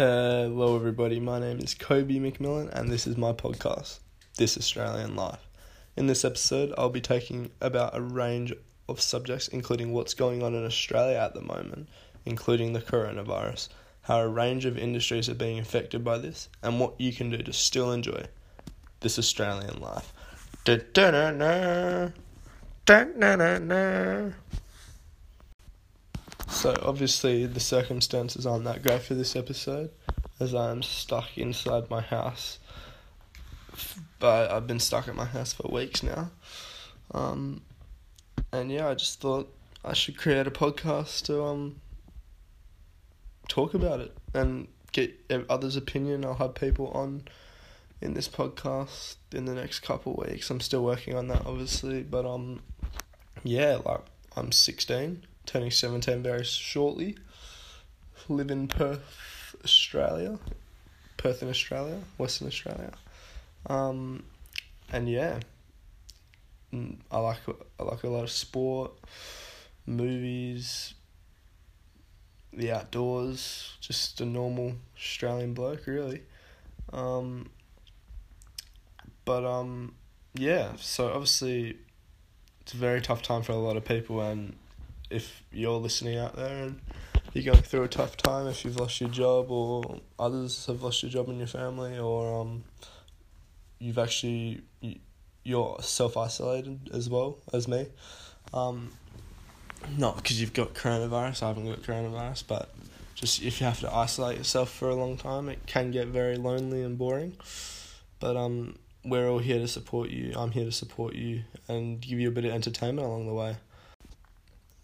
Uh, hello, everybody. My name is Kobe McMillan, and this is my podcast, This Australian Life. In this episode, I'll be taking about a range of subjects, including what's going on in Australia at the moment, including the coronavirus, how a range of industries are being affected by this, and what you can do to still enjoy this Australian life. Da-da-da-da. Da-da-da-da. So obviously the circumstances aren't that great for this episode, as I am stuck inside my house. But I've been stuck at my house for weeks now, um, and yeah, I just thought I should create a podcast to um talk about it and get others' opinion. I'll have people on in this podcast in the next couple weeks. I'm still working on that, obviously, but um, yeah, like I'm sixteen turning 17 very shortly. Live in Perth, Australia. Perth in Australia, Western Australia. Um, and yeah, mm, I like I like a lot of sport, movies, the outdoors. Just a normal Australian bloke, really. Um, but um, yeah. So obviously, it's a very tough time for a lot of people, and if you're listening out there and you're going through a tough time, if you've lost your job or others have lost your job in your family, or um, you've actually you're self isolated as well as me. Um, not because you've got coronavirus. I haven't got coronavirus, but just if you have to isolate yourself for a long time, it can get very lonely and boring. But um, we're all here to support you. I'm here to support you and give you a bit of entertainment along the way.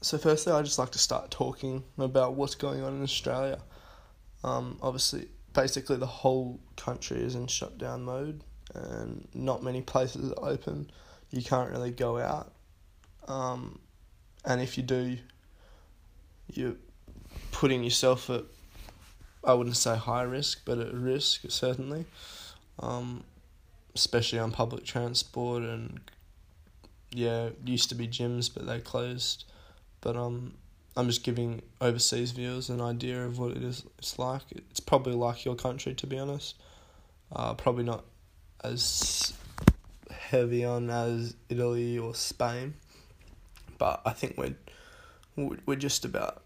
So, firstly, I just like to start talking about what's going on in Australia. Um, obviously, basically, the whole country is in shutdown mode, and not many places are open. You can't really go out, um, and if you do, you're putting yourself at I wouldn't say high risk, but at risk certainly, um, especially on public transport and yeah, used to be gyms, but they closed. But um, I'm just giving overseas viewers an idea of what it is. It's like. It's probably like your country, to be honest. Uh, probably not as heavy on as Italy or Spain, but I think we're we're just about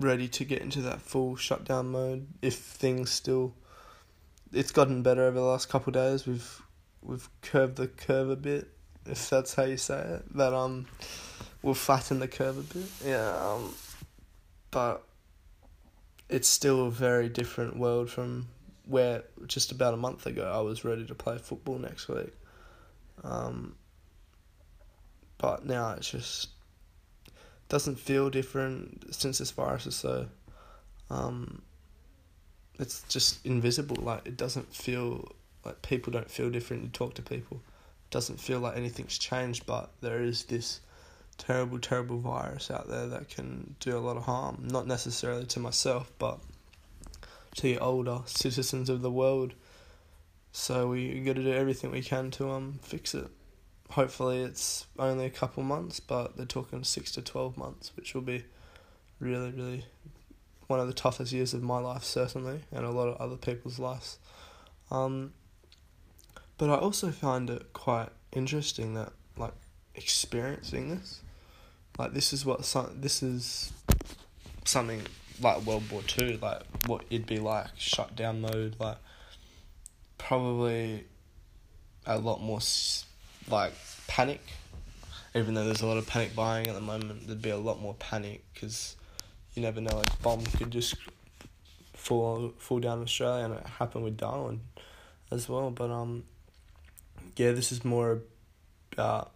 ready to get into that full shutdown mode. If things still, it's gotten better over the last couple days. We've we've curved the curve a bit, if that's how you say it. But um we'll flatten the curve a bit. Yeah, um, but it's still a very different world from where just about a month ago I was ready to play football next week. Um, but now it just doesn't feel different since this virus is so. Um, it's just invisible. Like it doesn't feel like people don't feel different. You talk to people, it doesn't feel like anything's changed. But there is this terrible, terrible virus out there that can do a lot of harm. Not necessarily to myself, but to the older citizens of the world. So we got to do everything we can to um fix it. Hopefully, it's only a couple months, but they're talking six to twelve months, which will be really, really one of the toughest years of my life, certainly, and a lot of other people's lives. Um, but I also find it quite interesting that like experiencing this like this is what some this is something like World War Two, like what it'd be like shutdown mode, like probably a lot more like panic. Even though there's a lot of panic buying at the moment, there'd be a lot more panic because you never know, like bomb could just fall fall down Australia, and it happened with Darwin as well. But um, yeah, this is more about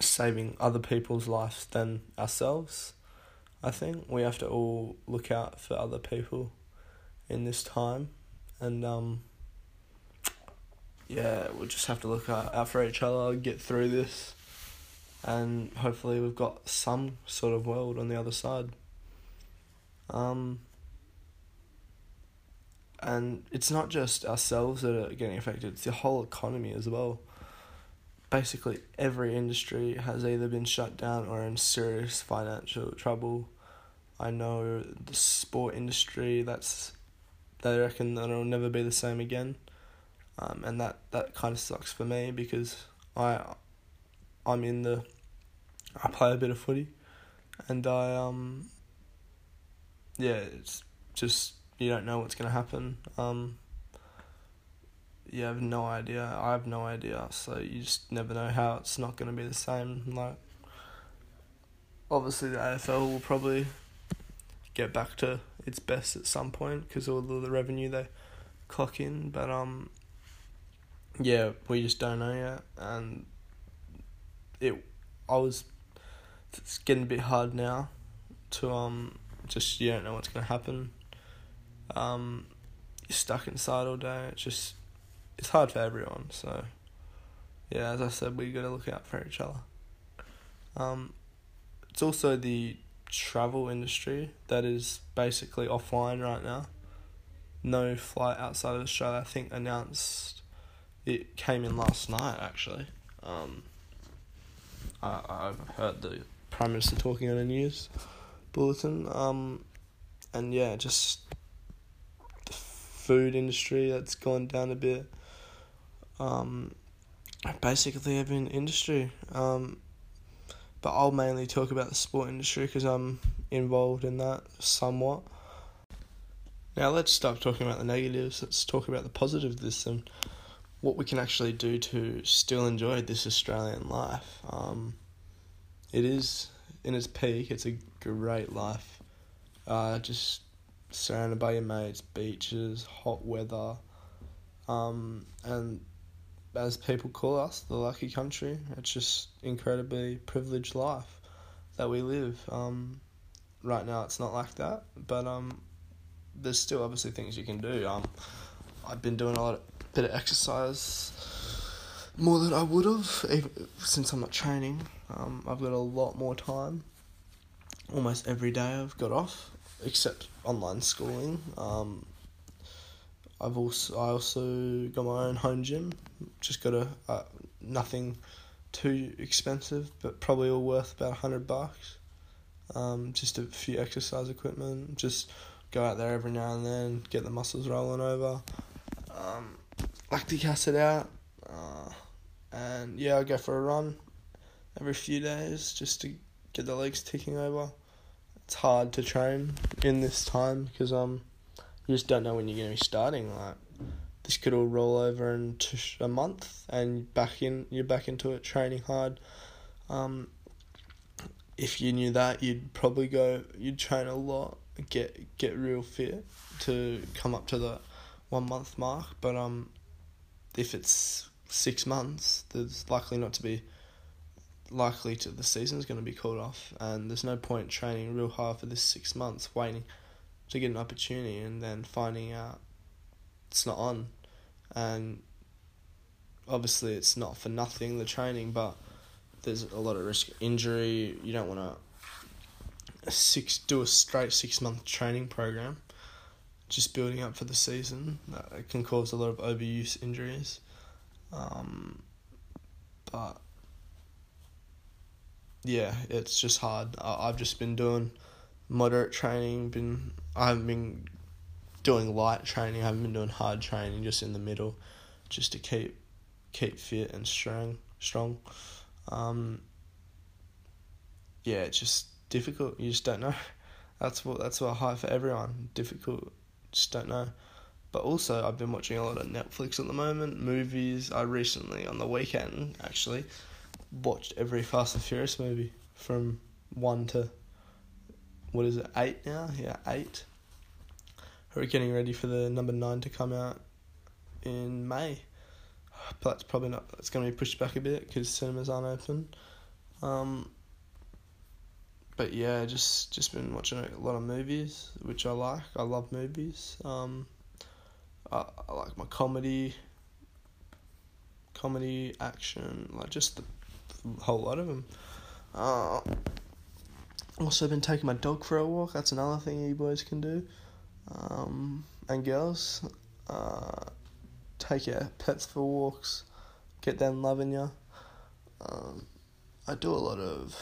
saving other people's lives than ourselves. I think we have to all look out for other people in this time, and um, yeah, we'll just have to look out, for each other, get through this, and hopefully we've got some sort of world on the other side. Um, and it's not just ourselves that are getting affected; it's the whole economy as well basically every industry has either been shut down or in serious financial trouble. I know the sport industry. That's they reckon that it'll never be the same again, um, and that that kind of sucks for me because I, I'm in the, I play a bit of footy, and I um. Yeah, it's just you don't know what's gonna happen. Um, you have no idea. I have no idea. So you just never know how it's not going to be the same. Like, obviously, the AFL will probably get back to its best at some point because all of the revenue they clock in. But um, yeah, we just don't know yet, and it. I was. It's getting a bit hard now, to um, just you don't know what's gonna happen. Um, you're stuck inside all day. It's just it's hard for everyone. So, yeah, as I said, we got to look out for each other. Um, it's also the travel industry that is basically offline right now. No flight outside of Australia. I think announced it came in last night actually. Um, I I've heard the prime minister talking on a news bulletin. Um, and yeah, just the food industry that's gone down a bit um, basically every in industry. Um, but I'll mainly talk about the sport industry because I'm involved in that somewhat. Now let's stop talking about the negatives. Let's talk about the positives of this and what we can actually do to still enjoy this Australian life. Um, it is in its peak. It's a great life. Uh, just surrounded by your mates, beaches, hot weather, um, and as people call us, the lucky country. It's just incredibly privileged life that we live. Um, right now, it's not like that, but um, there's still obviously things you can do. Um, I've been doing a lot, of, bit of exercise, more than I would have, even since I'm not training. Um, I've got a lot more time. Almost every day I've got off, except online schooling. Um, I've also I also got my own home gym. Just got a uh, nothing too expensive, but probably all worth about hundred bucks. Um, just a few exercise equipment. Just go out there every now and then, get the muscles rolling over. Um, lactic acid out, uh, and yeah, I go for a run every few days just to get the legs ticking over. It's hard to train in this time because um you just don't know when you're going to be starting. Like this could all roll over into a month, and back in you're back into it, training hard. Um, if you knew that, you'd probably go. You'd train a lot, get get real fit to come up to the one month mark. But um, if it's six months, there's likely not to be likely to the season's going to be called off, and there's no point training real hard for this six months waiting to get an opportunity and then finding out it's not on. And obviously, it's not for nothing, the training, but there's a lot of risk of injury. You don't want to six do a straight six month training program just building up for the season. That can cause a lot of overuse injuries. Um, but yeah, it's just hard. I, I've just been doing moderate training. Been I haven't been doing light training. I haven't been doing hard training. Just in the middle, just to keep keep fit and strong. Strong. Um, yeah, it's just difficult. You just don't know. That's what that's what I high for everyone. Difficult. Just don't know. But also, I've been watching a lot of Netflix at the moment. Movies. I recently, on the weekend, actually, watched every Fast and Furious movie from one to what is it, eight now? Yeah, eight. We're getting ready for the number nine to come out in May. But that's probably not, it's going to be pushed back a bit because cinemas aren't open. Um, but yeah, just just been watching a lot of movies, which I like. I love movies. Um, I, I like my comedy, comedy, action, like just the whole lot of them. Uh, also been taking my dog for a walk. That's another thing you boys can do. Um, and girls, uh, take your pets for walks. Get them loving you. Um, I do a lot of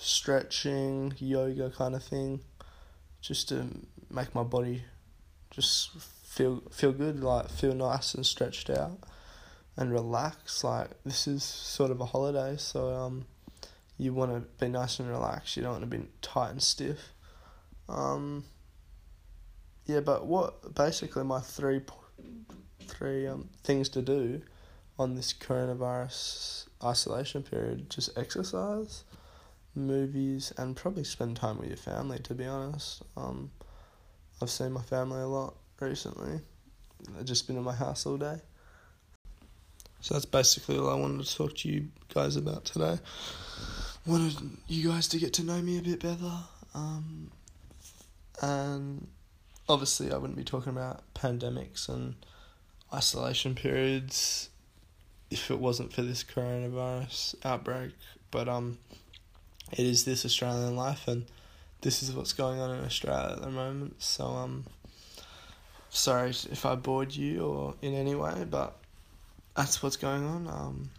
stretching, yoga kind of thing. just to make my body just feel feel good, like feel nice and stretched out and relax. Like this is sort of a holiday, so um, you want to be nice and relaxed. You don't want to be tight and stiff. Um, yeah, but what basically my three three um things to do on this coronavirus isolation period just exercise, movies, and probably spend time with your family. To be honest, um, I've seen my family a lot recently. I've just been in my house all day. So that's basically all I wanted to talk to you guys about today. Wanted you guys to get to know me a bit better. Um, and obviously, I wouldn't be talking about pandemics and isolation periods if it wasn't for this coronavirus outbreak. But um, it is this Australian life, and this is what's going on in Australia at the moment. So um, sorry if I bored you or in any way, but that's what's going on. Um,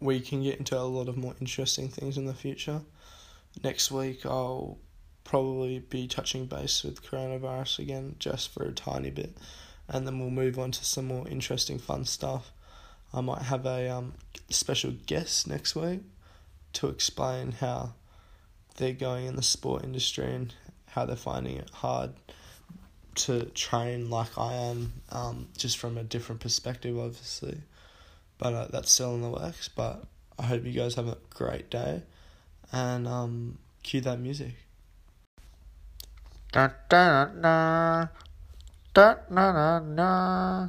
we can get into a lot of more interesting things in the future. Next week, I'll probably be touching base with coronavirus again just for a tiny bit and then we'll move on to some more interesting, fun stuff. I might have a um, special guest next week to explain how they're going in the sport industry and how they're finding it hard to train like I am, um, just from a different perspective, obviously. But uh, that's still in the works. But I hope you guys have a great day, and um, cue that music. Da, da, da, da, na, na, na.